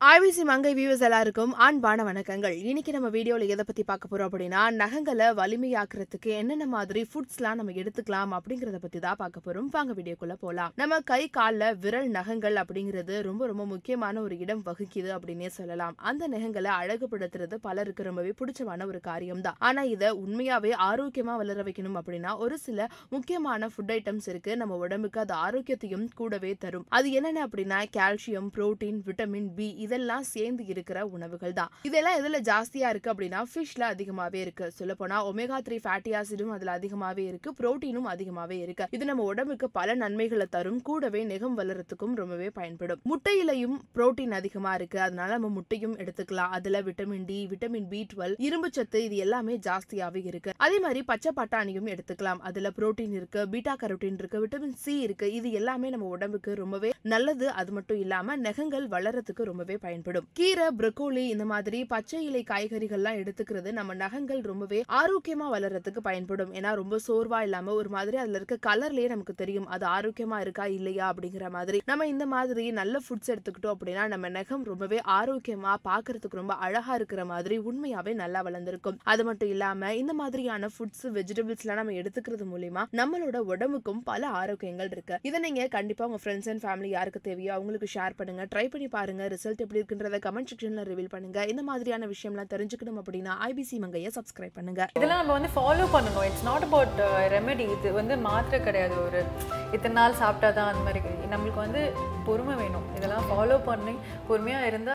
IBC மங்கை viewers எல்லாருக்கும் அன்பான வணக்கங்கள். இன்னைக்கு நம்ம வீடியோவில் எதை பற்றி பார்க்க போகிறோம் அப்படின்னா நகங்களை வலிமையாக்குறதுக்கு என்னென்ன மாதிரி ஃபுட்ஸ்லாம் நம்ம எடுத்துக்கலாம் அப்படிங்கிறத பற்றி தான் பார்க்க போகிறோம் வாங்க வீடியோக்குள்ளே போகலாம் நம்ம கை காலில் விரல் நகங்கள் அப்படிங்கிறது ரொம்ப ரொம்ப முக்கியமான ஒரு இடம் வகுக்குது அப்படின்னே சொல்லலாம். அந்த நகங்களை அழகுபடுத்துறது பலருக்கு ரொம்பவே பிடிச்சமான ஒரு காரியம் தான் ஆனால் இதை உண்மையாகவே ஆரோக்கியமாக வளர வைக்கணும் அப்படின்னா ஒரு சில முக்கியமான ஃபுட் ஐட்டம்ஸ் இருக்கு. நம்ம உடம்புக்கு அது ஆரோக்கியத்தையும் கூடவே தரும். அது என்னென்ன அப்படின்னா கால்சியம் புரோட்டீன் விட்டமின் பி இதெல்லாம் சேர்ந்து இருக்கிற உணவுகள் தான். இதெல்லாம் எதுல ஜாஸ்தியா இருக்கு அப்படின்னா ஃபிஷ்ல அதிகமாவே இருக்கு. சொல்ல போனா ஒமேகா த்ரீ ஃபேட்டி ஆசிடும் அதுல அதிகமாவே இருக்கு. புரோட்டீனும் அதிகமாவே இருக்கு. இது நம்ம உடம்புக்கு பல நன்மைகளை தரும். கூடவே நெகம் வளரத்துக்கும் ரொம்பவே பயன்படும். முட்டையிலையும் புரோட்டீன் அதிகமா இருக்கு. அதனால நம்ம முட்டையும் எடுத்துக்கலாம். அதுல vitamin D vitamin B twelve இரும்பு சத்து இது எல்லாமே ஜாஸ்தியாவே இருக்கு. அதே மாதிரி பச்சை பட்டாணியும் எடுத்துக்கலாம். அதுல புரோட்டீன் இருக்கு பீட்டா கரோட்டின் இருக்கு விட்டமின் சி இருக்கு. இது எல்லாமே நம்ம உடம்புக்கு ரொம்பவே நல்லது. அது மட்டும் இல்லாம நகங்கள் வளரத்துக்கு ரொம்பவே பயன்படும். கீரை ப்ரொக்கோலி இந்த மாதிரி பச்சை இலை காய்கறிகள்லாம் எடுத்துக்கிறது நம்ம நகங்கள் ரொம்பவே ஆரோக்கியமா வளர்றதுக்கு பயன்படும். ஏன்னா ரொம்ப சோர்வா இல்லாம ஒரு மாதிரி அதுல இருக்க கலர்லயே நமக்கு தெரியும். அது ஆரோக்கியமா இருக்கா இல்லையா அப்படிங்கிற மாதிரி. நம்ம இந்த மாதிரி நல்ல ஃபுட்ஸ் எடுத்துக்கிட்டோம் அப்படின்னா நம்ம நகம் ரொம்பவே ஆரோக்கியமா பாக்குறதுக்கு ரொம்ப அழகா இருக்கிற மாதிரி உண்மையாவே நல்லா வளர்ந்துருக்கும். அது மட்டும் இல்லாம இந்த மாதிரியான ஃபுட்ஸ் வெஜிடபிள்ஸ் எல்லாம் நம்ம எடுத்துக்கிறது மூலியமா நம்மளோட உடம்புக்கும் பல ஆரோக்கியங்கள் இருக்கு. இதை நீங்க கண்டிப்பா உங்க ஃப்ரெண்ட்ஸ் அண்ட் ஃபேமிலி யாருக்கு தேவையோ அவங்களுக்கு ஷேர் பண்ணுங்க. ட்ரை பண்ணி பாருங்க. ரிசல்ட் எப்படி இருக்குன்றத கமெண்ட் செக்ஷன்ல ரிவீல் பண்ணுங்க. இந்த மாதிரியான விஷயம்லாம் தெரிஞ்சுக்கணும் அப்படின்னா ஐபிசி மங்கையை சப்ஸ்கிரைப் பண்ணுங்க. இதெல்லாம் நம்ம வந்து ஃபாலோ பண்ணணும் இட்ஸ் நாட் அபவுட் ரெமெடி இது வந்து மாத்திரை கிடையாது. ஒரு இத்தனை நாள் சாப்பிட்டா தான் அந்த மாதிரி. நம்மளுக்கு வந்து பொறுமை வேணும். இதெல்லாம் ஃபாலோ பண்ணி பொறுமையாக இருந்தால்